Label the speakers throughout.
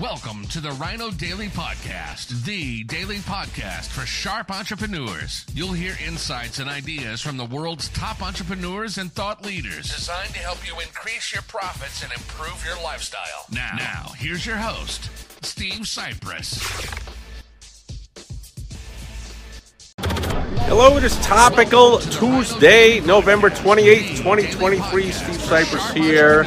Speaker 1: Welcome to the Rhino Daily Podcast, the daily podcast for sharp entrepreneurs. You'll hear insights and ideas from the world's top entrepreneurs and thought leaders, designed to help you increase your profits and improve your lifestyle. Now, now here's your host, Steve Sipress.
Speaker 2: Hello, it is Topical Tuesday, November 28th, 2023. Steve Sipress here.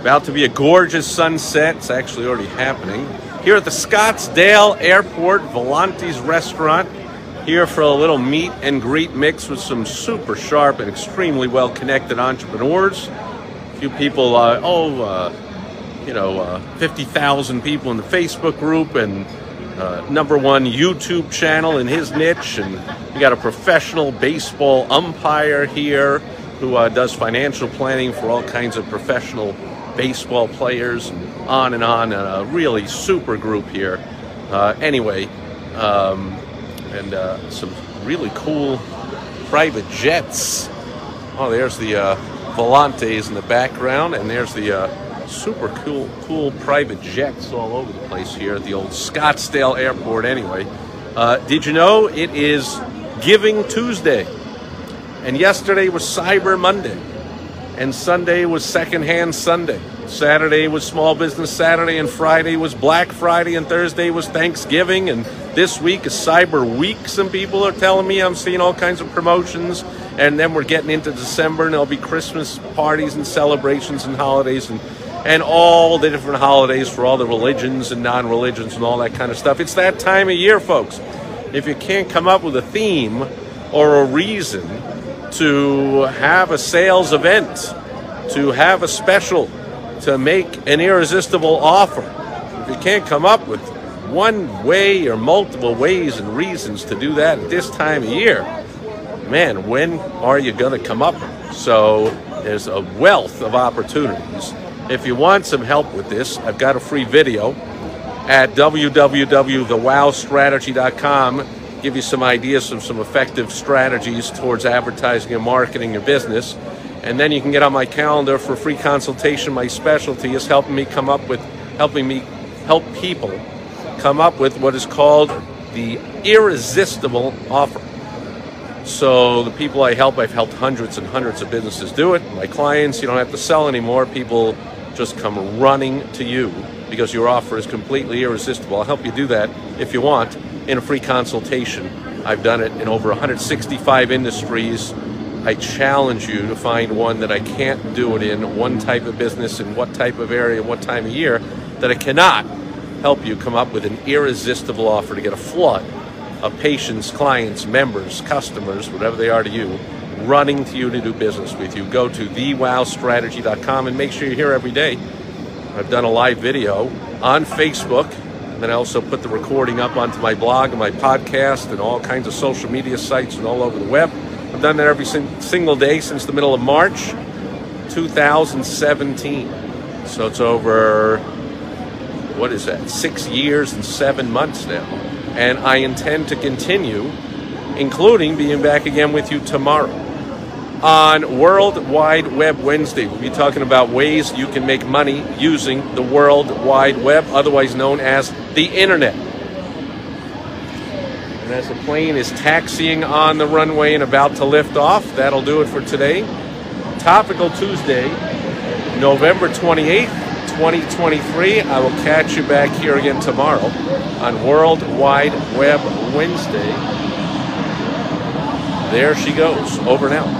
Speaker 2: About to be a gorgeous sunset. It's actually already happening. Here at the Scottsdale Airport Volante's Restaurant. Here for a little meet and greet mix with some super sharp and extremely well connected entrepreneurs. A few people, uh, oh, uh, you know, uh, 50,000 people in the Facebook group and uh, number one YouTube channel in his niche. And we got a professional baseball umpire here who uh, does financial planning for all kinds of professional baseball players, on and on. A really super group here. Uh, anyway, um, and uh, some really cool private jets. Oh, there's the uh, Volantes in the background, and there's the uh, super cool, cool private jets all over the place here at the old Scottsdale Airport. Anyway, uh, did you know it is Giving Tuesday, and yesterday was Cyber Monday, and Sunday was Secondhand Sunday. Saturday was Small Business Saturday, and Friday was Black Friday, and Thursday was Thanksgiving, and this week is Cyber Week. Some people are telling me I'm seeing all kinds of promotions, and then we're getting into December, and there'll be Christmas parties and celebrations and holidays, and and all the different holidays for all the religions and non-religions and all that kind of stuff. It's that time of year, folks. If you can't come up with a theme or a reason to have a sales event, to have a special, to make an irresistible offer. If you can't come up with one way or multiple ways and reasons to do that at this time of year, man, when are you going to come up? So there's a wealth of opportunities. If you want some help with this, I've got a free video at www.thewowstrategy.com. Give you some ideas of some effective strategies towards advertising and marketing your business. And then you can get on my calendar for free consultation. My specialty is helping me come up with, helping me help people come up with what is called the irresistible offer. So the people I help, I've helped hundreds and hundreds of businesses do it. My clients, you don't have to sell anymore. People just come running to you because your offer is completely irresistible. I'll help you do that if you want in a free consultation. I've done it in over 165 industries. I challenge you to find one that I can't do it in, one type of business, in what type of area, what time of year, that I cannot help you come up with an irresistible offer to get a flood of patients, clients, members, customers, whatever they are to you, running to you to do business with you. Go to thewowstrategy.com and make sure you're here every day. I've done a live video on Facebook, and then I also put the recording up onto my blog and my podcast and all kinds of social media sites and all over the web. I've done that every single day since the middle of March 2017. So it's over, what is that, six years and seven months now. And I intend to continue, including being back again with you tomorrow. On World Wide Web Wednesday, we'll be talking about ways you can make money using the World Wide Web, otherwise known as the Internet. And as the plane is taxiing on the runway and about to lift off, that'll do it for today. Topical Tuesday, November 28th, 2023. I will catch you back here again tomorrow on World Wide Web Wednesday. There she goes. Over now.